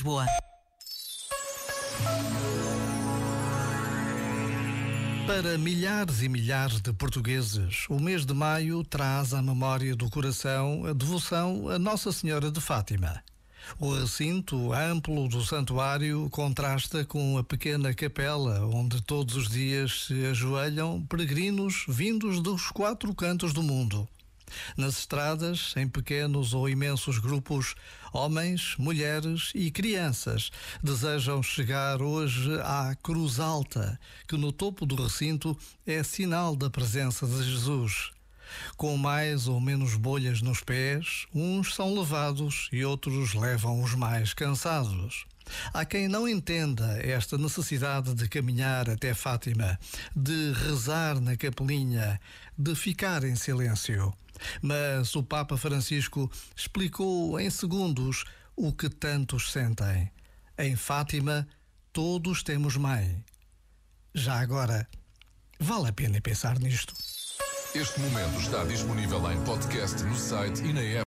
Lisboa. Para milhares e milhares de portugueses, o mês de maio traz à memória do coração a devoção a Nossa Senhora de Fátima. O recinto amplo do santuário contrasta com a pequena capela onde todos os dias se ajoelham peregrinos vindos dos quatro cantos do mundo. Nas estradas, em pequenos ou imensos grupos, homens, mulheres e crianças desejam chegar hoje à Cruz Alta, que no topo do recinto é sinal da presença de Jesus. Com mais ou menos bolhas nos pés, uns são levados e outros levam os mais cansados. Há quem não entenda esta necessidade de caminhar até Fátima, de rezar na capelinha, de ficar em silêncio. Mas o Papa Francisco explicou em segundos o que tantos sentem. Em Fátima, todos temos mãe. Já agora, vale a pena pensar nisto. Este momento está disponível em podcast no site e na app.